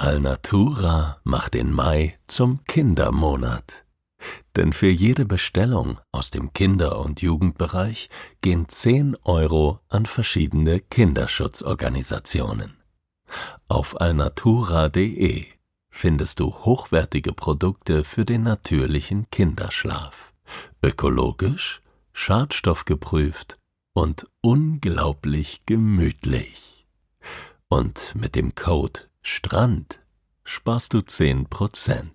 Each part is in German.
Alnatura macht den Mai zum Kindermonat. Denn für jede Bestellung aus dem Kinder- und Jugendbereich gehen 10 Euro an verschiedene Kinderschutzorganisationen. Auf alnatura.de findest du hochwertige Produkte für den natürlichen Kinderschlaf. Ökologisch, schadstoffgeprüft und unglaublich gemütlich. Und mit dem Code STRAND sparst du 10%.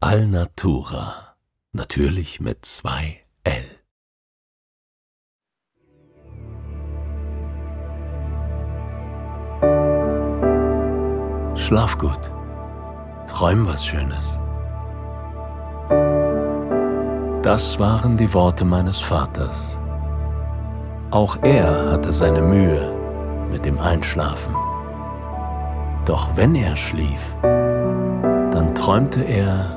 Alnatura. Natürlich mit zwei L. Schlaf gut. Träum was Schönes. Das waren die Worte meines Vaters. Auch er hatte seine Mühe mit dem Einschlafen. Doch wenn er schlief, dann träumte er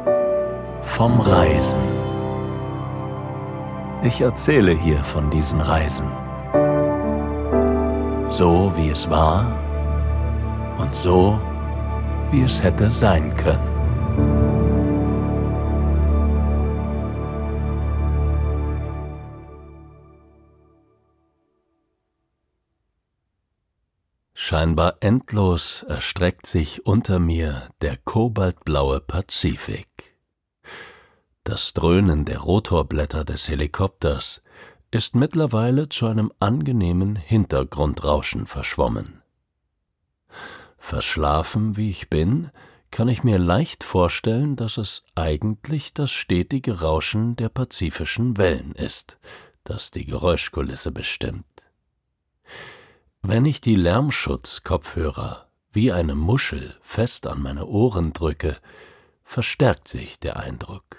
vom Reisen. Ich erzähle hier von diesen Reisen. So wie es war und so wie es hätte sein können. Scheinbar endlos erstreckt sich unter mir der kobaltblaue Pazifik. Das Dröhnen der Rotorblätter des Helikopters ist mittlerweile zu einem angenehmen Hintergrundrauschen verschwommen. Verschlafen wie ich bin, kann ich mir leicht vorstellen, dass es eigentlich das stetige Rauschen der pazifischen Wellen ist, das die Geräuschkulisse bestimmt. Wenn ich die Lärmschutzkopfhörer wie eine Muschel fest an meine Ohren drücke, verstärkt sich der Eindruck.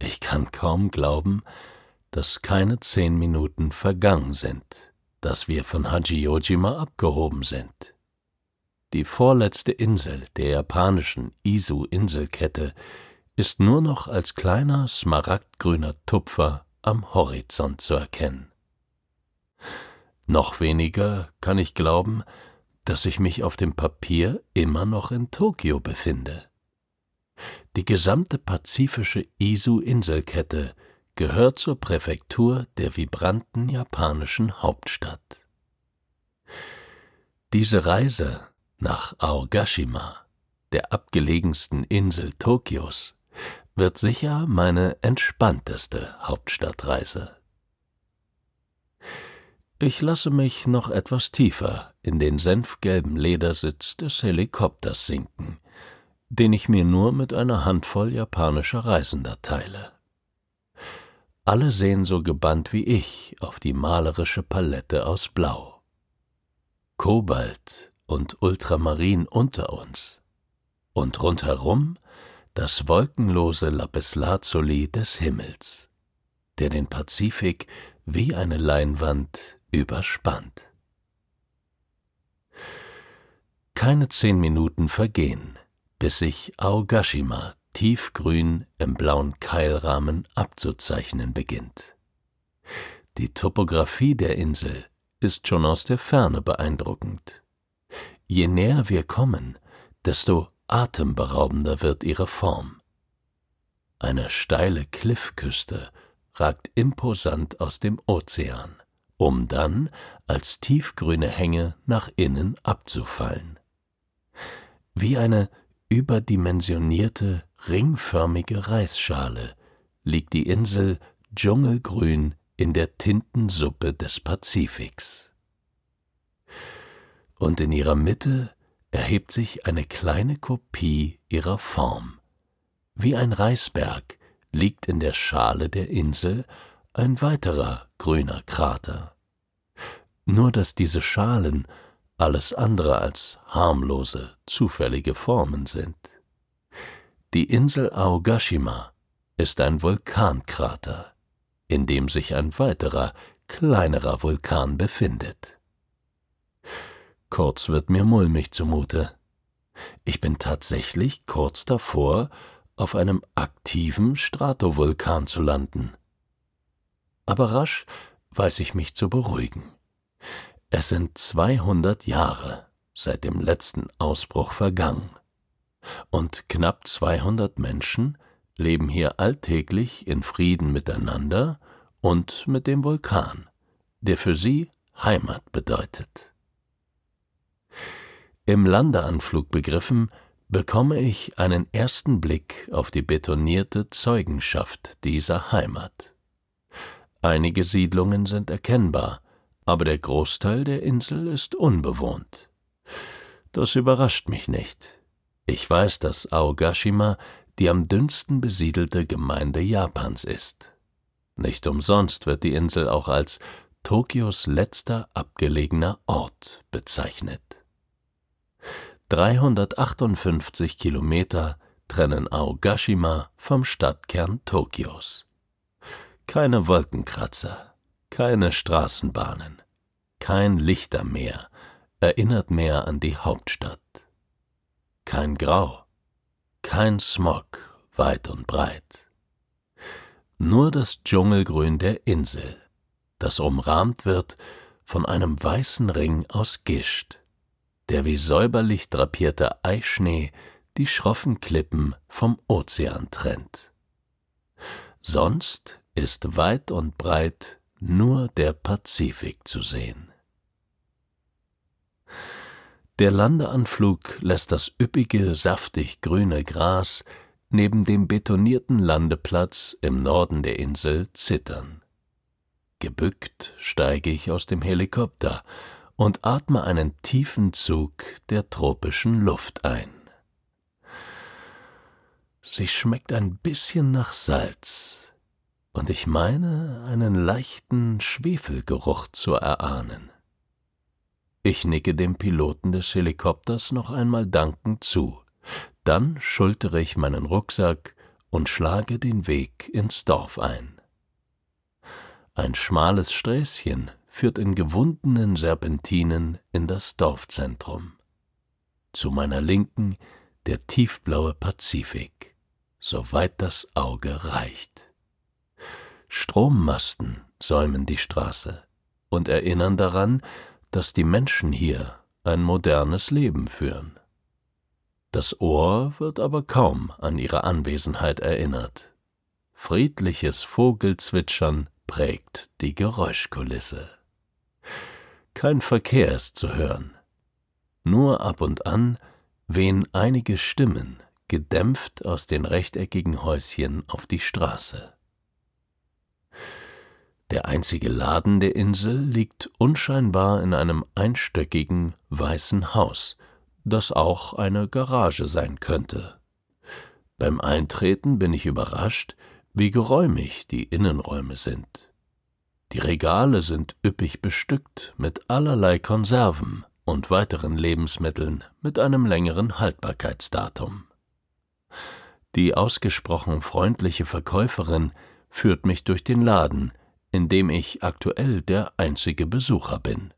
Ich kann kaum glauben, dass keine zehn Minuten vergangen sind, dass wir von Hajiyojima abgehoben sind. Die vorletzte Insel der japanischen Isu-Inselkette ist nur noch als kleiner smaragdgrüner Tupfer am Horizont zu erkennen. Noch weniger kann ich glauben, dass ich mich auf dem Papier immer noch in Tokio befinde. Die gesamte pazifische Isu-Inselkette gehört zur Präfektur der vibranten japanischen Hauptstadt. Diese Reise nach Aogashima, der abgelegensten Insel Tokios, wird sicher meine entspannteste Hauptstadtreise. Ich lasse mich noch etwas tiefer in den senfgelben Ledersitz des Helikopters sinken, den ich mir nur mit einer Handvoll japanischer Reisender teile. Alle sehen so gebannt wie ich auf die malerische Palette aus Blau. Kobalt und Ultramarin unter uns und rundherum das wolkenlose Lapislazuli des Himmels, der den Pazifik wie eine Leinwand überspannt. Keine zehn Minuten vergehen, bis sich Aogashima tiefgrün im blauen Keilrahmen abzuzeichnen beginnt. Die Topographie der Insel ist schon aus der Ferne beeindruckend. Je näher wir kommen, desto atemberaubender wird ihre Form. Eine steile Kliffküste ragt imposant aus dem Ozean um dann als tiefgrüne Hänge nach innen abzufallen. Wie eine überdimensionierte, ringförmige Reisschale liegt die Insel dschungelgrün in der Tintensuppe des Pazifiks. Und in ihrer Mitte erhebt sich eine kleine Kopie ihrer Form. Wie ein Reisberg liegt in der Schale der Insel ein weiterer grüner Krater. Nur dass diese Schalen alles andere als harmlose, zufällige Formen sind. Die Insel Aogashima ist ein Vulkankrater, in dem sich ein weiterer, kleinerer Vulkan befindet. Kurz wird mir mulmig zumute. Ich bin tatsächlich kurz davor, auf einem aktiven Stratovulkan zu landen aber rasch weiß ich mich zu beruhigen. Es sind 200 Jahre, seit dem letzten Ausbruch vergangen. Und knapp 200 Menschen leben hier alltäglich in Frieden miteinander und mit dem Vulkan, der für sie Heimat bedeutet. Im Landeanflug begriffen, bekomme ich einen ersten Blick auf die betonierte Zeugenschaft dieser Heimat. Einige Siedlungen sind erkennbar, aber der Großteil der Insel ist unbewohnt. Das überrascht mich nicht. Ich weiß, dass Aogashima die am dünnsten besiedelte Gemeinde Japans ist. Nicht umsonst wird die Insel auch als Tokios letzter abgelegener Ort bezeichnet. 358 Kilometer trennen Aogashima vom Stadtkern Tokios. Keine Wolkenkratzer, keine Straßenbahnen, kein Lichtermeer erinnert mehr an die Hauptstadt. Kein Grau, kein Smog weit und breit. Nur das Dschungelgrün der Insel, das umrahmt wird von einem weißen Ring aus Gischt der wie säuberlich drapierter Eischnee die schroffen Klippen vom Ozean trennt. Sonst ist weit und breit nur der Pazifik zu sehen. Der Landeanflug lässt das üppige, saftig grüne Gras neben dem betonierten Landeplatz im Norden der Insel zittern. Gebückt steige ich aus dem Helikopter und atme einen tiefen Zug der tropischen Luft ein. Sie schmeckt ein bisschen nach Salz, und ich meine einen leichten Schwefelgeruch zu erahnen. Ich nicke dem Piloten des Helikopters noch einmal dankend zu, dann schultere ich meinen Rucksack und schlage den Weg ins Dorf ein. Ein schmales Sträßchen führt in gewundenen Serpentinen in das Dorfzentrum. Zu meiner Linken der tiefblaue Pazifik, soweit das Auge reicht. Strommasten säumen die Straße und erinnern daran, dass die Menschen hier ein modernes Leben führen. Das Ohr wird aber kaum an ihre Anwesenheit erinnert. Friedliches Vogelzwitschern prägt die Geräuschkulisse. Kein Verkehr ist zu hören. Nur ab und an wehen einige Stimmen, gedämpft aus den rechteckigen Häuschen auf die Straße. Der einzige Laden der Insel liegt unscheinbar in einem einstöckigen, weißen Haus, das auch eine Garage sein könnte. Beim Eintreten bin ich überrascht, wie geräumig die Innenräume sind. Die Regale sind üppig bestückt mit allerlei Konserven und weiteren Lebensmitteln mit einem längeren Haltbarkeitsdatum. Die ausgesprochen freundliche Verkäuferin führt mich durch den Laden, in dem ich aktuell der einzige Besucher bin.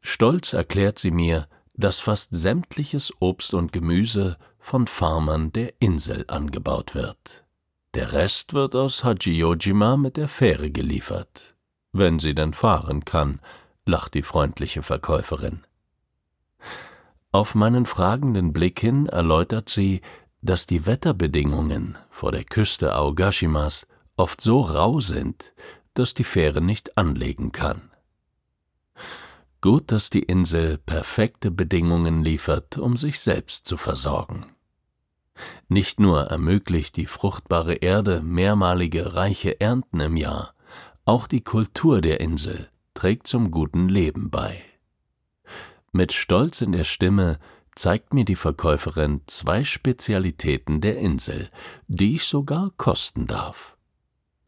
Stolz erklärt sie mir, dass fast sämtliches Obst und Gemüse von Farmern der Insel angebaut wird. Der Rest wird aus Hajiyojima mit der Fähre geliefert. Wenn sie denn fahren kann, lacht die freundliche Verkäuferin. Auf meinen fragenden Blick hin erläutert sie, dass die Wetterbedingungen vor der Küste Aogashimas oft so rau sind, dass die Fähre nicht anlegen kann. Gut, dass die Insel perfekte Bedingungen liefert, um sich selbst zu versorgen. Nicht nur ermöglicht die fruchtbare Erde mehrmalige reiche Ernten im Jahr, auch die Kultur der Insel trägt zum guten Leben bei. Mit Stolz in der Stimme zeigt mir die Verkäuferin zwei Spezialitäten der Insel, die ich sogar kosten darf.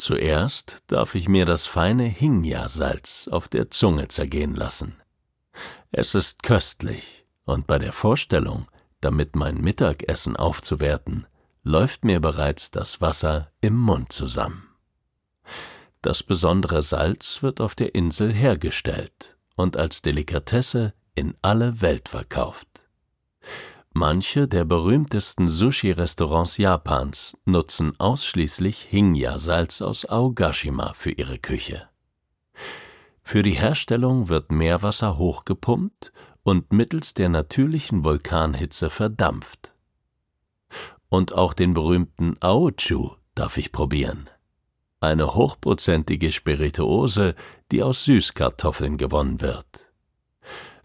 Zuerst darf ich mir das feine Hingya-Salz auf der Zunge zergehen lassen. Es ist köstlich, und bei der Vorstellung, damit mein Mittagessen aufzuwerten, läuft mir bereits das Wasser im Mund zusammen. Das besondere Salz wird auf der Insel hergestellt und als Delikatesse in alle Welt verkauft. Manche der berühmtesten Sushi-Restaurants Japans nutzen ausschließlich Hingya-Salz aus Aogashima für ihre Küche. Für die Herstellung wird Meerwasser hochgepumpt und mittels der natürlichen Vulkanhitze verdampft. Und auch den berühmten Aochu darf ich probieren. Eine hochprozentige Spirituose, die aus Süßkartoffeln gewonnen wird.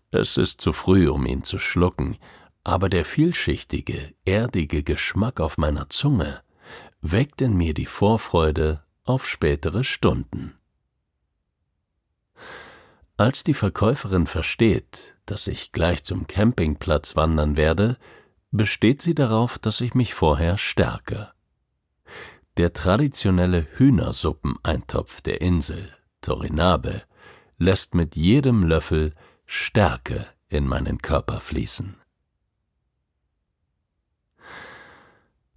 Es ist zu früh, um ihn zu schlucken, aber der vielschichtige, erdige Geschmack auf meiner Zunge weckt in mir die Vorfreude auf spätere Stunden. Als die Verkäuferin versteht, dass ich gleich zum Campingplatz wandern werde, besteht sie darauf, dass ich mich vorher stärke. Der traditionelle Hühnersuppeneintopf der Insel, Torinabe, lässt mit jedem Löffel Stärke in meinen Körper fließen.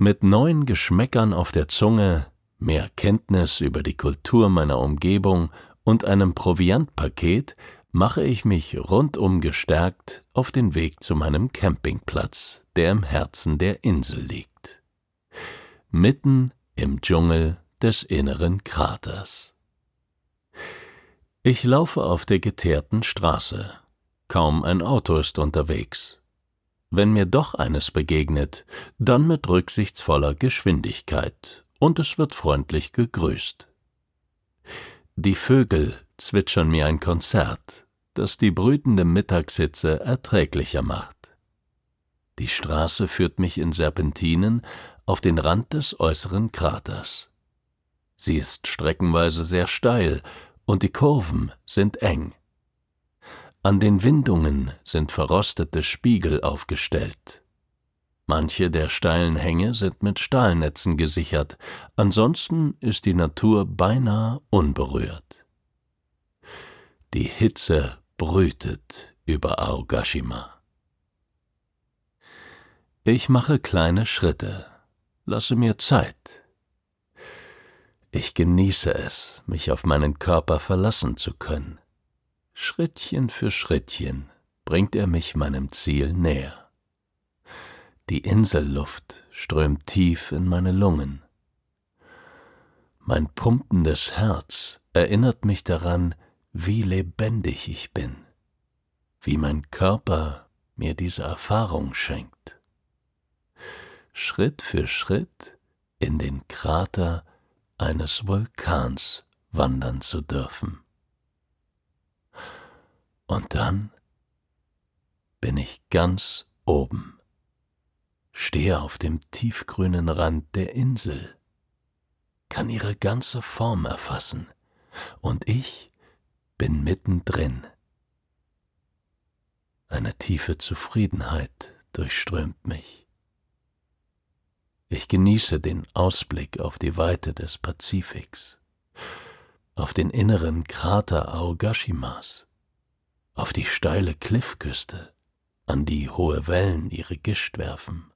Mit neuen Geschmäckern auf der Zunge, mehr Kenntnis über die Kultur meiner Umgebung und einem Proviantpaket mache ich mich rundum gestärkt auf den Weg zu meinem Campingplatz, der im Herzen der Insel liegt. Mitten im Dschungel des inneren Kraters. Ich laufe auf der geteerten Straße. Kaum ein Auto ist unterwegs. Wenn mir doch eines begegnet, dann mit rücksichtsvoller Geschwindigkeit, und es wird freundlich gegrüßt. Die Vögel zwitschern mir ein Konzert, das die brütende Mittagshitze erträglicher macht. Die Straße führt mich in Serpentinen auf den Rand des äußeren Kraters. Sie ist streckenweise sehr steil und die Kurven sind eng. An den Windungen sind verrostete Spiegel aufgestellt. Manche der steilen Hänge sind mit Stahlnetzen gesichert, ansonsten ist die Natur beinahe unberührt. Die Hitze brütet über Aogashima. Ich mache kleine Schritte, lasse mir Zeit. Ich genieße es, mich auf meinen Körper verlassen zu können. Schrittchen für Schrittchen bringt er mich meinem Ziel näher. Die Inselluft strömt tief in meine Lungen. Mein pumpendes Herz erinnert mich daran, wie lebendig ich bin, wie mein Körper mir diese Erfahrung schenkt. Schritt für Schritt in den Krater eines Vulkans wandern zu dürfen. Und dann bin ich ganz oben, stehe auf dem tiefgrünen Rand der Insel, kann ihre ganze Form erfassen, und ich bin mittendrin. Eine tiefe Zufriedenheit durchströmt mich. Ich genieße den Ausblick auf die Weite des Pazifiks, auf den inneren Krater Aogashimas auf die steile Kliffküste, an die hohe Wellen ihre Gischt werfen.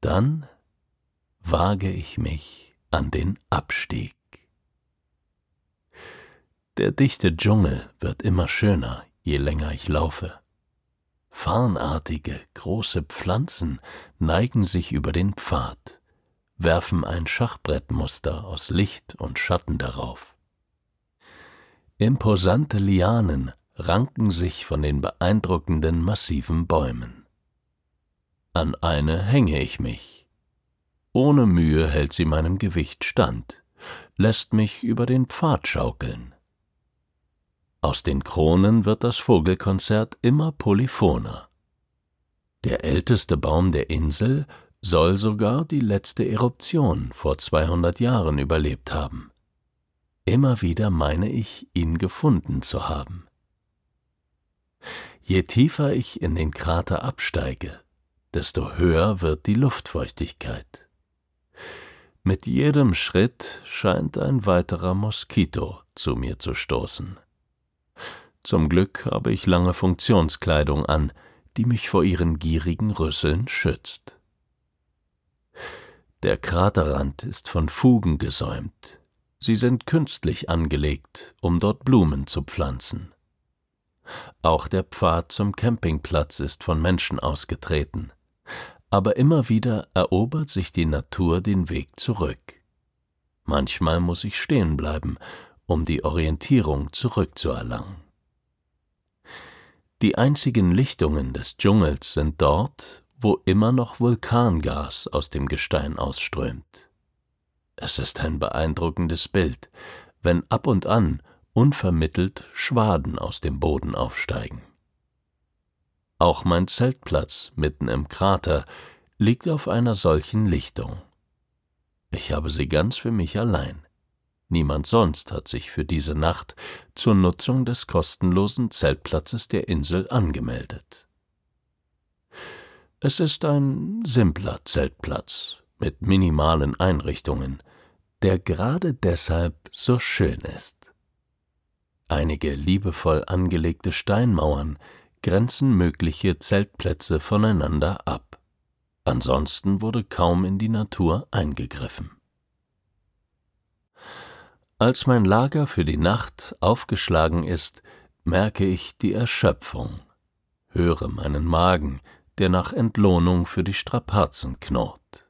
Dann wage ich mich an den Abstieg. Der dichte Dschungel wird immer schöner, je länger ich laufe. Farnartige, große Pflanzen neigen sich über den Pfad, werfen ein Schachbrettmuster aus Licht und Schatten darauf. Imposante Lianen ranken sich von den beeindruckenden massiven Bäumen. An eine hänge ich mich. Ohne Mühe hält sie meinem Gewicht stand, lässt mich über den Pfad schaukeln. Aus den Kronen wird das Vogelkonzert immer polyphoner. Der älteste Baum der Insel soll sogar die letzte Eruption vor 200 Jahren überlebt haben. Immer wieder meine ich, ihn gefunden zu haben. Je tiefer ich in den Krater absteige, desto höher wird die Luftfeuchtigkeit. Mit jedem Schritt scheint ein weiterer Moskito zu mir zu stoßen. Zum Glück habe ich lange Funktionskleidung an, die mich vor ihren gierigen Rüsseln schützt. Der Kraterrand ist von Fugen gesäumt, Sie sind künstlich angelegt, um dort Blumen zu pflanzen. Auch der Pfad zum Campingplatz ist von Menschen ausgetreten, aber immer wieder erobert sich die Natur den Weg zurück. Manchmal muss ich stehen bleiben, um die Orientierung zurückzuerlangen. Die einzigen Lichtungen des Dschungels sind dort, wo immer noch Vulkangas aus dem Gestein ausströmt. Es ist ein beeindruckendes Bild, wenn ab und an unvermittelt Schwaden aus dem Boden aufsteigen. Auch mein Zeltplatz mitten im Krater liegt auf einer solchen Lichtung. Ich habe sie ganz für mich allein. Niemand sonst hat sich für diese Nacht zur Nutzung des kostenlosen Zeltplatzes der Insel angemeldet. Es ist ein simpler Zeltplatz mit minimalen Einrichtungen, der gerade deshalb so schön ist. Einige liebevoll angelegte Steinmauern grenzen mögliche Zeltplätze voneinander ab. Ansonsten wurde kaum in die Natur eingegriffen. Als mein Lager für die Nacht aufgeschlagen ist, merke ich die Erschöpfung, höre meinen Magen, der nach Entlohnung für die Strapazen knurrt.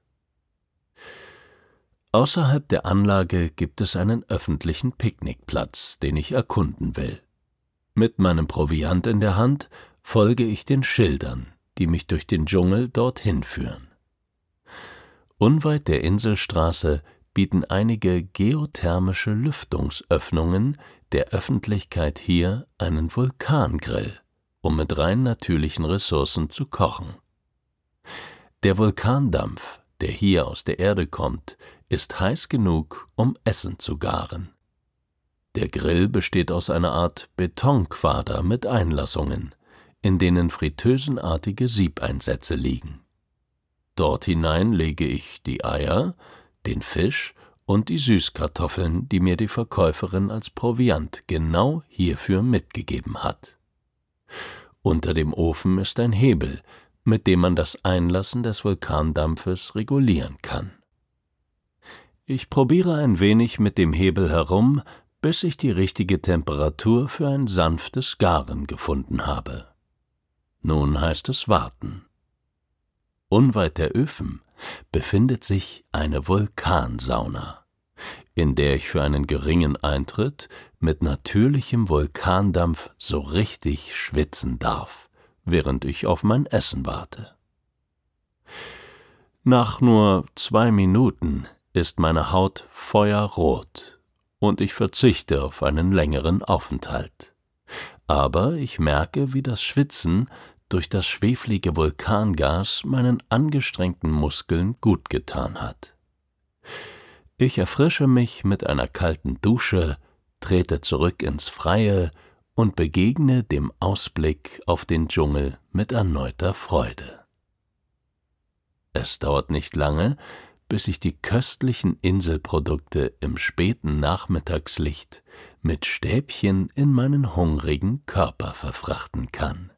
Außerhalb der Anlage gibt es einen öffentlichen Picknickplatz, den ich erkunden will. Mit meinem Proviant in der Hand folge ich den Schildern, die mich durch den Dschungel dorthin führen. Unweit der Inselstraße bieten einige geothermische Lüftungsöffnungen der Öffentlichkeit hier einen Vulkangrill, um mit rein natürlichen Ressourcen zu kochen. Der Vulkandampf, der hier aus der Erde kommt, ist heiß genug, um Essen zu garen. Der Grill besteht aus einer Art Betonquader mit Einlassungen, in denen fritteusenartige Siebeinsätze liegen. Dort hinein lege ich die Eier, den Fisch und die Süßkartoffeln, die mir die Verkäuferin als Proviant genau hierfür mitgegeben hat. Unter dem Ofen ist ein Hebel, mit dem man das Einlassen des Vulkandampfes regulieren kann. Ich probiere ein wenig mit dem Hebel herum, bis ich die richtige Temperatur für ein sanftes Garen gefunden habe. Nun heißt es warten. Unweit der Öfen befindet sich eine Vulkansauna, in der ich für einen geringen Eintritt mit natürlichem Vulkandampf so richtig schwitzen darf, während ich auf mein Essen warte. Nach nur zwei Minuten ist meine Haut feuerrot und ich verzichte auf einen längeren Aufenthalt. Aber ich merke, wie das Schwitzen durch das schweflige Vulkangas meinen angestrengten Muskeln gut getan hat. Ich erfrische mich mit einer kalten Dusche, trete zurück ins Freie und begegne dem Ausblick auf den Dschungel mit erneuter Freude. Es dauert nicht lange, bis ich die köstlichen Inselprodukte im späten Nachmittagslicht mit Stäbchen in meinen hungrigen Körper verfrachten kann.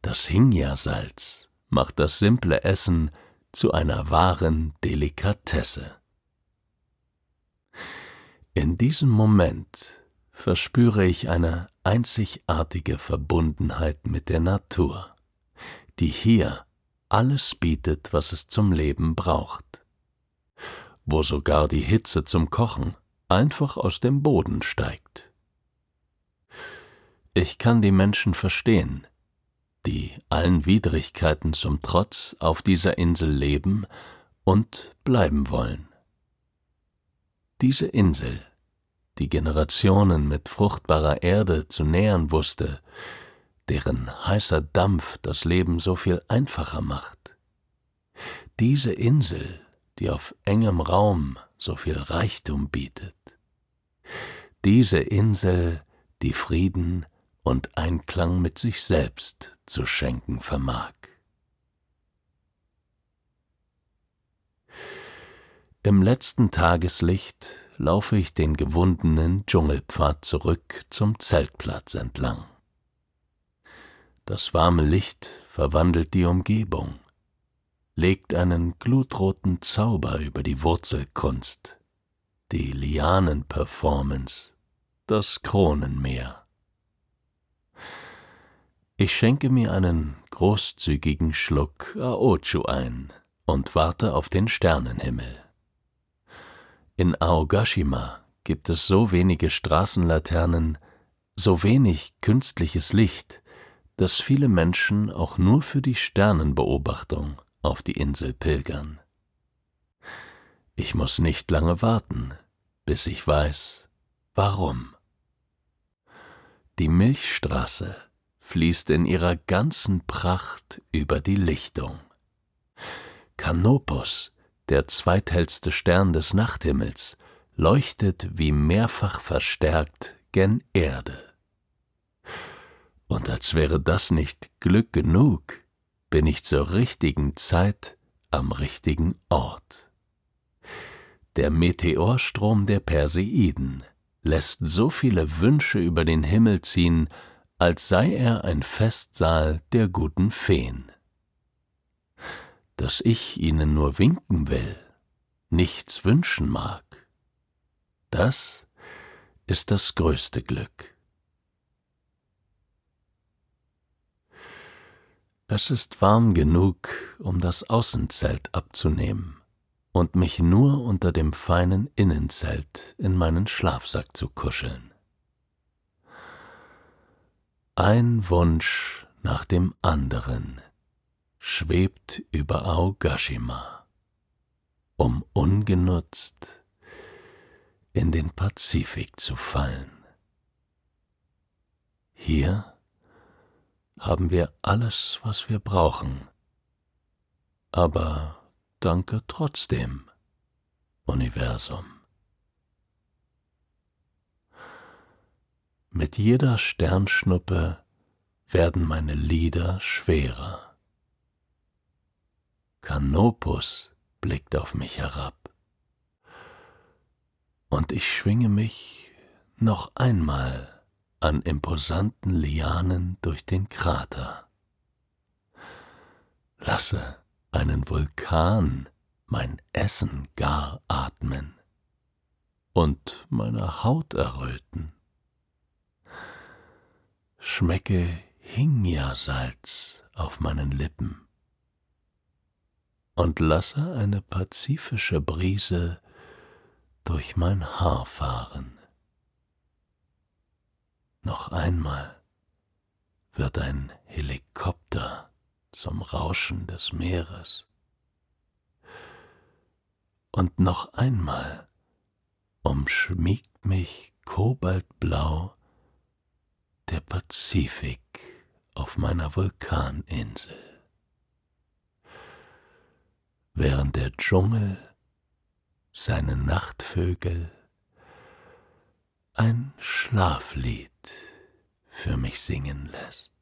Das Hingya-Salz macht das simple Essen zu einer wahren Delikatesse. In diesem Moment verspüre ich eine einzigartige Verbundenheit mit der Natur, die hier alles bietet, was es zum Leben braucht, wo sogar die Hitze zum Kochen einfach aus dem Boden steigt. Ich kann die Menschen verstehen, die allen Widrigkeiten zum Trotz auf dieser Insel leben und bleiben wollen. Diese Insel, die Generationen mit fruchtbarer Erde zu nähern wusste, deren heißer Dampf das Leben so viel einfacher macht. Diese Insel, die auf engem Raum so viel Reichtum bietet. Diese Insel, die Frieden und Einklang mit sich selbst zu schenken vermag. Im letzten Tageslicht laufe ich den gewundenen Dschungelpfad zurück zum Zeltplatz entlang. Das warme Licht verwandelt die Umgebung, legt einen glutroten Zauber über die Wurzelkunst, die Lianenperformance, das Kronenmeer. Ich schenke mir einen großzügigen Schluck Aochu ein und warte auf den Sternenhimmel. In Aogashima gibt es so wenige Straßenlaternen, so wenig künstliches Licht, dass viele Menschen auch nur für die Sternenbeobachtung auf die Insel pilgern. Ich muss nicht lange warten, bis ich weiß, warum. Die Milchstraße fließt in ihrer ganzen Pracht über die Lichtung. Kanopus, der zweithellste Stern des Nachthimmels, leuchtet wie mehrfach verstärkt gen Erde. Und als wäre das nicht Glück genug, bin ich zur richtigen Zeit am richtigen Ort. Der Meteorstrom der Perseiden lässt so viele Wünsche über den Himmel ziehen, als sei er ein Festsaal der guten Feen. Dass ich ihnen nur winken will, nichts wünschen mag, das ist das größte Glück. Es ist warm genug, um das Außenzelt abzunehmen und mich nur unter dem feinen Innenzelt in meinen Schlafsack zu kuscheln. Ein Wunsch nach dem anderen schwebt über Aogashima, um ungenutzt in den Pazifik zu fallen. Hier haben wir alles, was wir brauchen, aber danke trotzdem, Universum. Mit jeder Sternschnuppe werden meine Lieder schwerer. Kanopus blickt auf mich herab. Und ich schwinge mich noch einmal an imposanten Lianen durch den Krater. Lasse einen Vulkan mein Essen gar atmen und meine Haut erröten schmecke Hingya-Salz auf meinen Lippen und lasse eine pazifische Brise durch mein Haar fahren. Noch einmal wird ein Helikopter zum Rauschen des Meeres. Und noch einmal umschmiegt mich kobaltblau der Pazifik auf meiner Vulkaninsel, während der Dschungel seine Nachtvögel ein Schlaflied für mich singen lässt.